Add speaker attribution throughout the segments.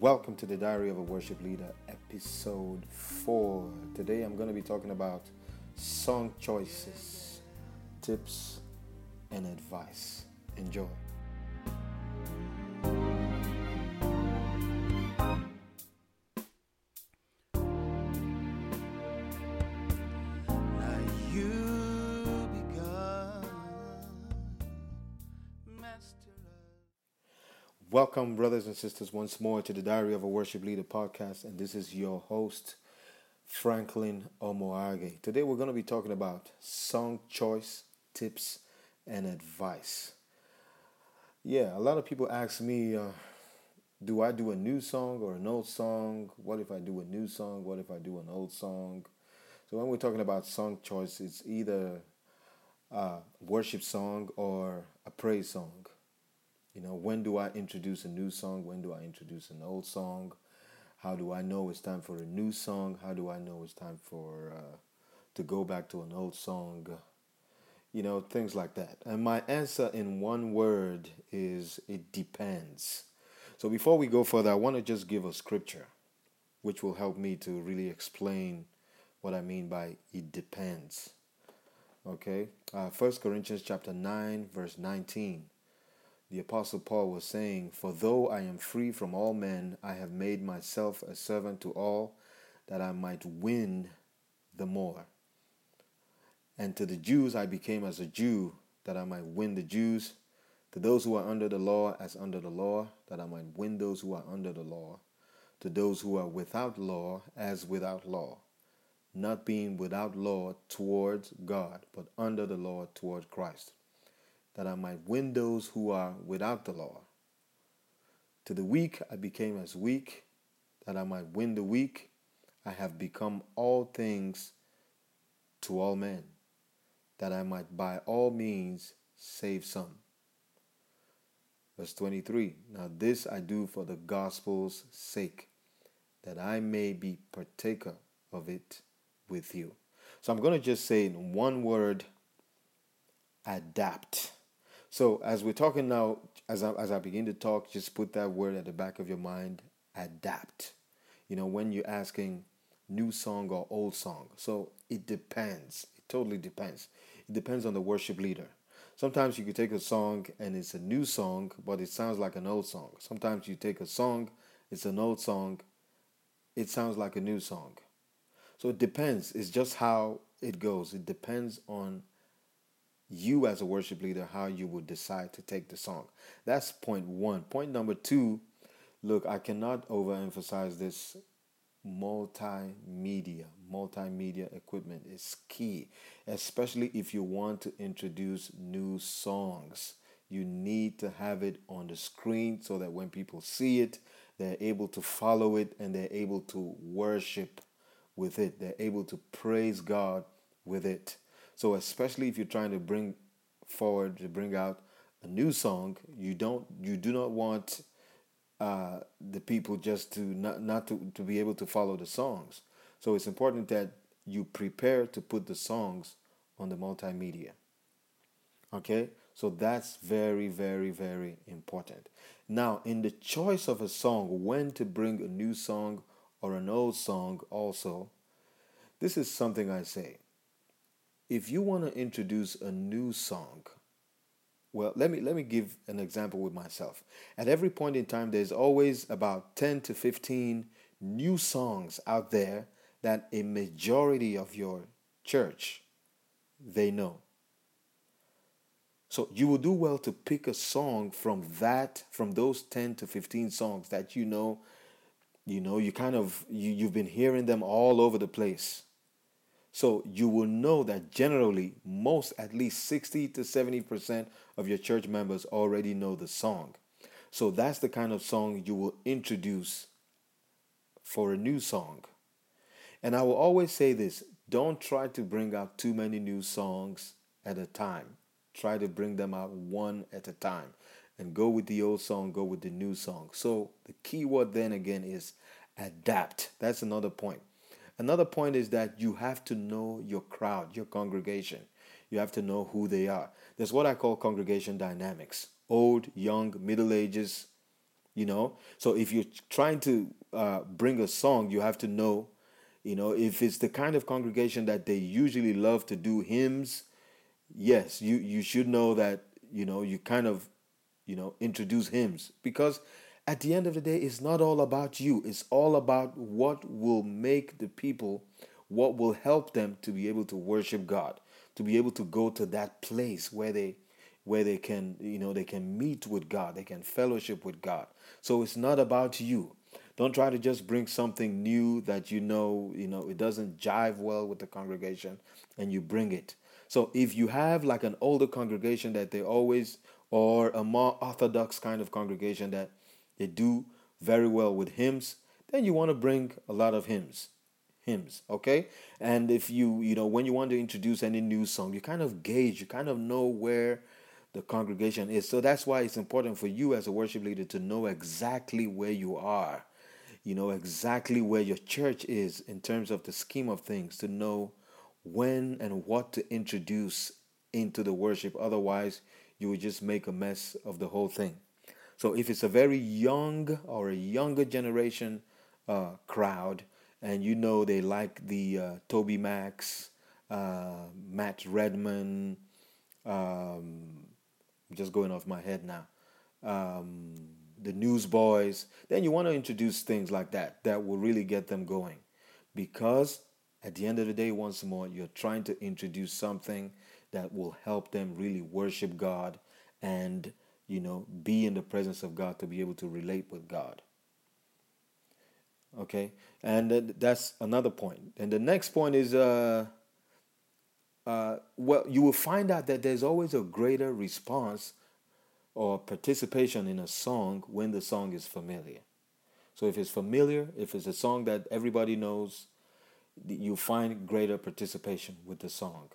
Speaker 1: Welcome to the Diary of a Worship Leader, episode 4. Today I'm going to be talking about song choices, tips, and advice. Enjoy. Welcome, brothers and sisters, once more to the Diary of a Worship Leader podcast, and this is your host, Franklin Omoage. Today we're going to be talking about song choice, tips, and advice. Yeah, a lot of people ask me, uh, do I do a new song or an old song? What if I do a new song? What if I do an old song? So when we're talking about song choice, it's either a worship song or a praise song. You know, when do I introduce a new song? When do I introduce an old song? How do I know it's time for a new song? How do I know it's time for uh, to go back to an old song? You know, things like that. And my answer in one word is it depends. So before we go further, I want to just give a scripture which will help me to really explain what I mean by it depends. Okay? Uh, 1 Corinthians chapter 9 verse 19 the Apostle Paul was saying, For though I am free from all men, I have made myself a servant to all, that I might win the more. And to the Jews I became as a Jew, that I might win the Jews. To those who are under the law, as under the law, that I might win those who are under the law. To those who are without law, as without law. Not being without law towards God, but under the law towards Christ that I might win those who are without the law. To the weak I became as weak, that I might win the weak. I have become all things to all men, that I might by all means save some. Verse 23 Now this I do for the gospel's sake, that I may be partaker of it with you. So I'm going to just say in one word adapt. So as we're talking now, as I, as I begin to talk, just put that word at the back of your mind, adapt. You know, when you're asking new song or old song. So it depends. It totally depends. It depends on the worship leader. Sometimes you could take a song and it's a new song, but it sounds like an old song. Sometimes you take a song, it's an old song, it sounds like a new song. So it depends. It's just how it goes. It depends on you as a worship leader how you would decide to take the song. That's point one. Point number two look, I cannot overemphasize this multimedia. Multimedia equipment is key, especially if you want to introduce new songs. You need to have it on the screen so that when people see it, they're able to follow it and they're able to worship with it. They're able to praise God with it. So especially if you're trying to bring forward to bring out a new song, you don't you do not want uh, the people just to not not to, to be able to follow the songs. So it's important that you prepare to put the songs on the multimedia. Okay? So that's very, very, very important. Now, in the choice of a song, when to bring a new song or an old song, also, this is something I say if you want to introduce a new song well let me let me give an example with myself. At every point in time there's always about 10 to 15 new songs out there that a majority of your church they know. So you will do well to pick a song from that from those 10 to 15 songs that you know you know you kind of you, you've been hearing them all over the place so you will know that generally, most at least 60 to 70% of your church members already know the song. So that's the kind of song you will introduce for a new song. And I will always say this don't try to bring out too many new songs at a time. Try to bring them out one at a time and go with the old song, go with the new song. So the key word then again is adapt. That's another point. Another point is that you have to know your crowd, your congregation. You have to know who they are. There's what I call congregation dynamics old, young, middle ages, you know. So if you're trying to uh, bring a song, you have to know, you know, if it's the kind of congregation that they usually love to do hymns, yes, you you should know that, you know, you kind of, you know, introduce hymns because at the end of the day, it's not all about you. It's all about what will make the people, what will help them to be able to worship God, to be able to go to that place where they where they can, you know, they can meet with God, they can fellowship with God. So it's not about you. Don't try to just bring something new that you know, you know, it doesn't jive well with the congregation and you bring it. So if you have like an older congregation that they always or a more orthodox kind of congregation that they do very well with hymns, then you want to bring a lot of hymns. Hymns, okay? And if you, you know, when you want to introduce any new song, you kind of gauge, you kind of know where the congregation is. So that's why it's important for you as a worship leader to know exactly where you are. You know exactly where your church is in terms of the scheme of things, to know when and what to introduce into the worship. Otherwise, you would just make a mess of the whole thing. So if it's a very young or a younger generation uh, crowd, and you know they like the uh, TobyMac, uh, Matt Redman, um, just going off my head now, um, the Newsboys, then you want to introduce things like that that will really get them going. Because at the end of the day, once more, you're trying to introduce something that will help them really worship God and you know, be in the presence of God to be able to relate with God. Okay, and that's another point. And the next point is, uh, uh, well, you will find out that there's always a greater response or participation in a song when the song is familiar. So if it's familiar, if it's a song that everybody knows, you find greater participation with the song.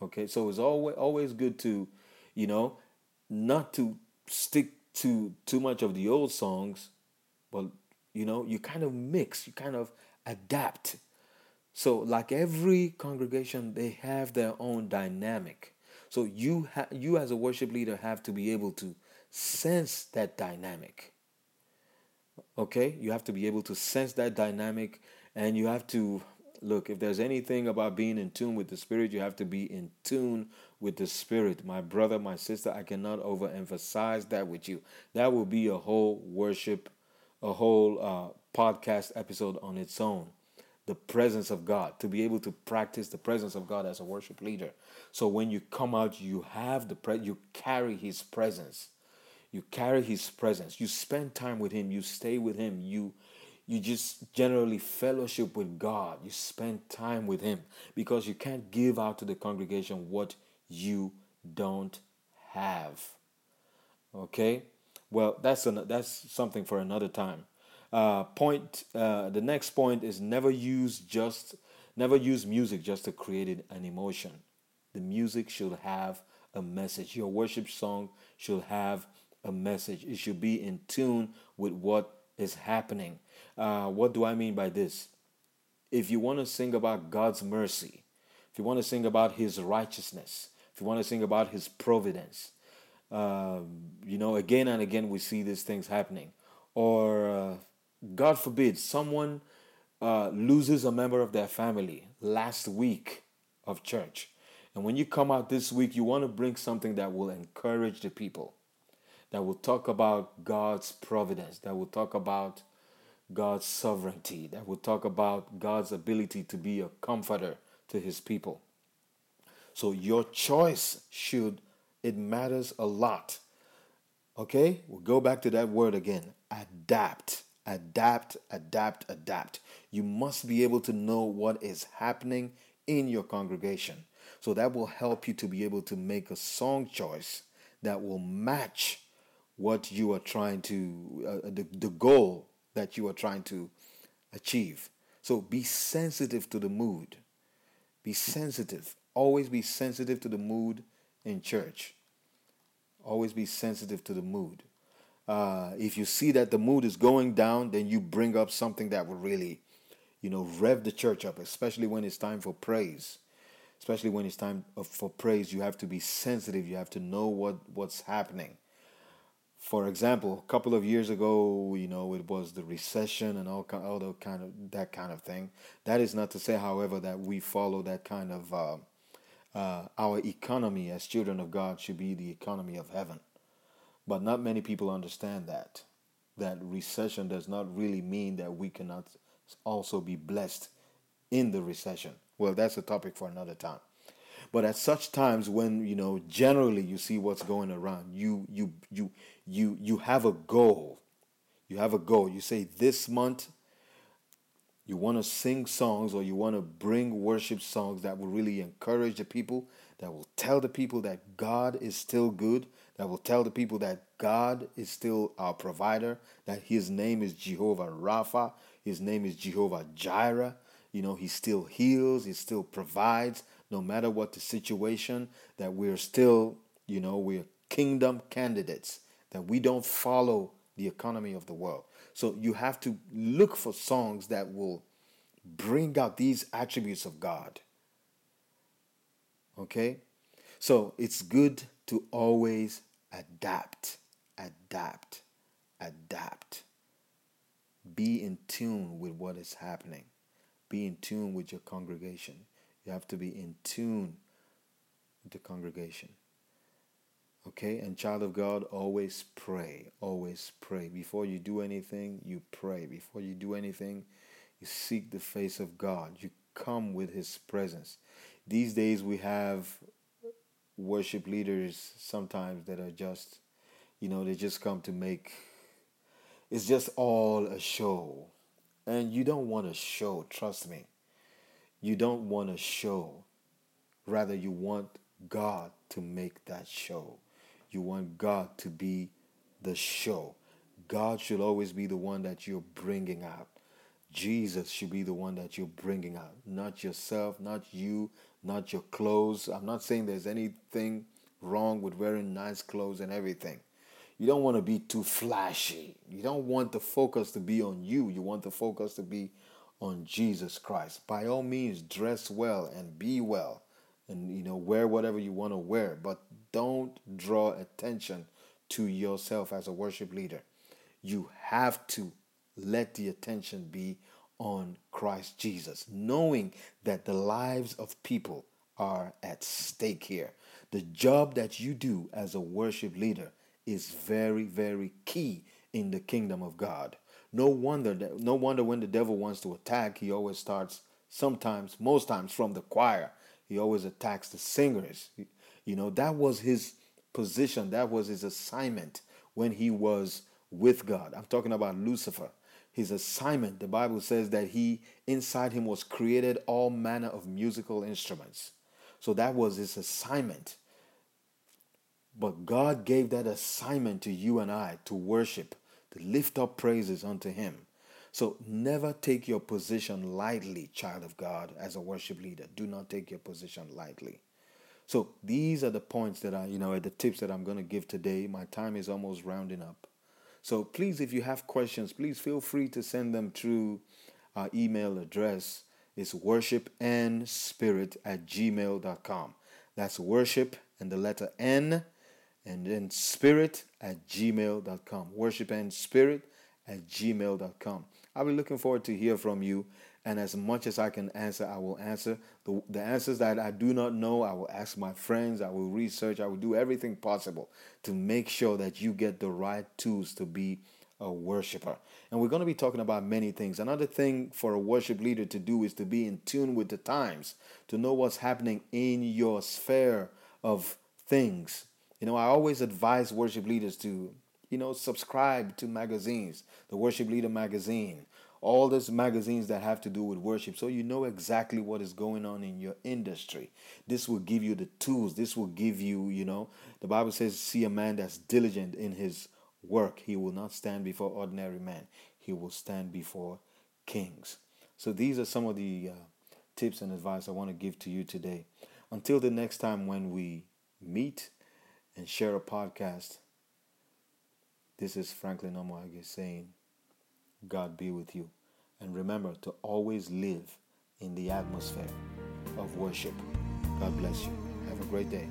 Speaker 1: Okay, so it's always always good to, you know, not to stick to too much of the old songs, but you know, you kind of mix, you kind of adapt. So, like every congregation, they have their own dynamic. So you ha- you as a worship leader have to be able to sense that dynamic. Okay, you have to be able to sense that dynamic, and you have to look. If there's anything about being in tune with the spirit, you have to be in tune with the Spirit. My brother, my sister, I cannot overemphasize that with you. That will be a whole worship, a whole uh, podcast episode on its own. The presence of God, to be able to practice the presence of God as a worship leader. So when you come out, you have the pre- you carry His presence. You carry His presence. You spend time with Him. You stay with Him. You you just generally fellowship with God. You spend time with Him because you can't give out to the congregation what you don't have. Okay? Well, that's an, that's something for another time. Uh, point. Uh, the next point is never use just never use music just to create an emotion. The music should have a message. Your worship song should have a message. It should be in tune with what is happening. Uh, what do I mean by this? If you want to sing about God's mercy, if you want to sing about His righteousness, if you want to sing about his providence, um, you know, again and again we see these things happening. Or, uh, God forbid, someone uh, loses a member of their family last week of church. And when you come out this week, you want to bring something that will encourage the people, that will talk about God's providence, that will talk about God's sovereignty, that will talk about God's ability to be a comforter to his people. So your choice should, it matters a lot. Okay? We'll go back to that word again. Adapt. Adapt, adapt, adapt. You must be able to know what is happening in your congregation. So that will help you to be able to make a song choice that will match what you are trying to, uh, the, the goal that you are trying to achieve. So be sensitive to the mood. Be sensitive. Always be sensitive to the mood in church. Always be sensitive to the mood. Uh, if you see that the mood is going down, then you bring up something that will really, you know, rev the church up, especially when it's time for praise. Especially when it's time for praise, you have to be sensitive. You have to know what, what's happening. For example, a couple of years ago, you know, it was the recession and all all the kind of that kind of thing. That is not to say, however, that we follow that kind of uh, uh, our economy as children of God should be the economy of heaven. But not many people understand that. That recession does not really mean that we cannot also be blessed in the recession. Well, that's a topic for another time. But at such times when you know generally you see what's going around, you you you you you have a goal. You have a goal. You say this month you want to sing songs or you want to bring worship songs that will really encourage the people, that will tell the people that God is still good, that will tell the people that God is still our provider, that his name is Jehovah Rapha, his name is Jehovah Jireh. You know, he still heals, he still provides, no matter what the situation, that we're still, you know, we're kingdom candidates, that we don't follow the economy of the world. So you have to look for songs that will bring out these attributes of God. Okay? So it's good to always adapt, adapt, adapt. Be in tune with what is happening. Be in tune with your congregation. You have to be in tune with the congregation. Okay? And child of God, always pray. Always pray. Before you do anything, you pray. Before you do anything, you seek the face of God. You come with His presence. These days, we have worship leaders sometimes that are just, you know, they just come to make it's just all a show. And you don't want a show, trust me. You don't want a show. Rather, you want God to make that show. You want God to be the show. God should always be the one that you're bringing out. Jesus should be the one that you're bringing out, not yourself, not you, not your clothes. I'm not saying there's anything wrong with wearing nice clothes and everything. You don't want to be too flashy. You don't want the focus to be on you. You want the focus to be on Jesus Christ. By all means, dress well and be well and you know wear whatever you want to wear, but don't draw attention to yourself as a worship leader. You have to let the attention be on Christ Jesus, knowing that the lives of people are at stake here. The job that you do as a worship leader is very, very key in the kingdom of God. No wonder that no wonder when the devil wants to attack, he always starts sometimes, most times from the choir. He always attacks the singers. You know, that was his position, that was his assignment when he was with God. I'm talking about Lucifer. His assignment, the Bible says that he inside him was created all manner of musical instruments. So that was his assignment. But God gave that assignment to you and I to worship, lift up praises unto Him. So never take your position lightly, child of God, as a worship leader. Do not take your position lightly. So these are the points that I, you know, are the tips that I'm going to give today. My time is almost rounding up. So please, if you have questions, please feel free to send them through our email address. It's worshipandspirit at gmail.com. That's worship and the letter N and then spirit at gmail.com. Worship and spirit at gmail.com. I'll be looking forward to hear from you. And as much as I can answer, I will answer. The, the answers that I do not know, I will ask my friends. I will research. I will do everything possible to make sure that you get the right tools to be a worshiper. And we're going to be talking about many things. Another thing for a worship leader to do is to be in tune with the times, to know what's happening in your sphere of things. You know, I always advise worship leaders to, you know, subscribe to magazines, the Worship Leader magazine, all those magazines that have to do with worship, so you know exactly what is going on in your industry. This will give you the tools. This will give you, you know, the Bible says, see a man that's diligent in his work. He will not stand before ordinary men, he will stand before kings. So these are some of the uh, tips and advice I want to give to you today. Until the next time when we meet, and share a podcast. This is Franklin Omoage saying, God be with you. And remember to always live in the atmosphere of worship. God bless you. Have a great day.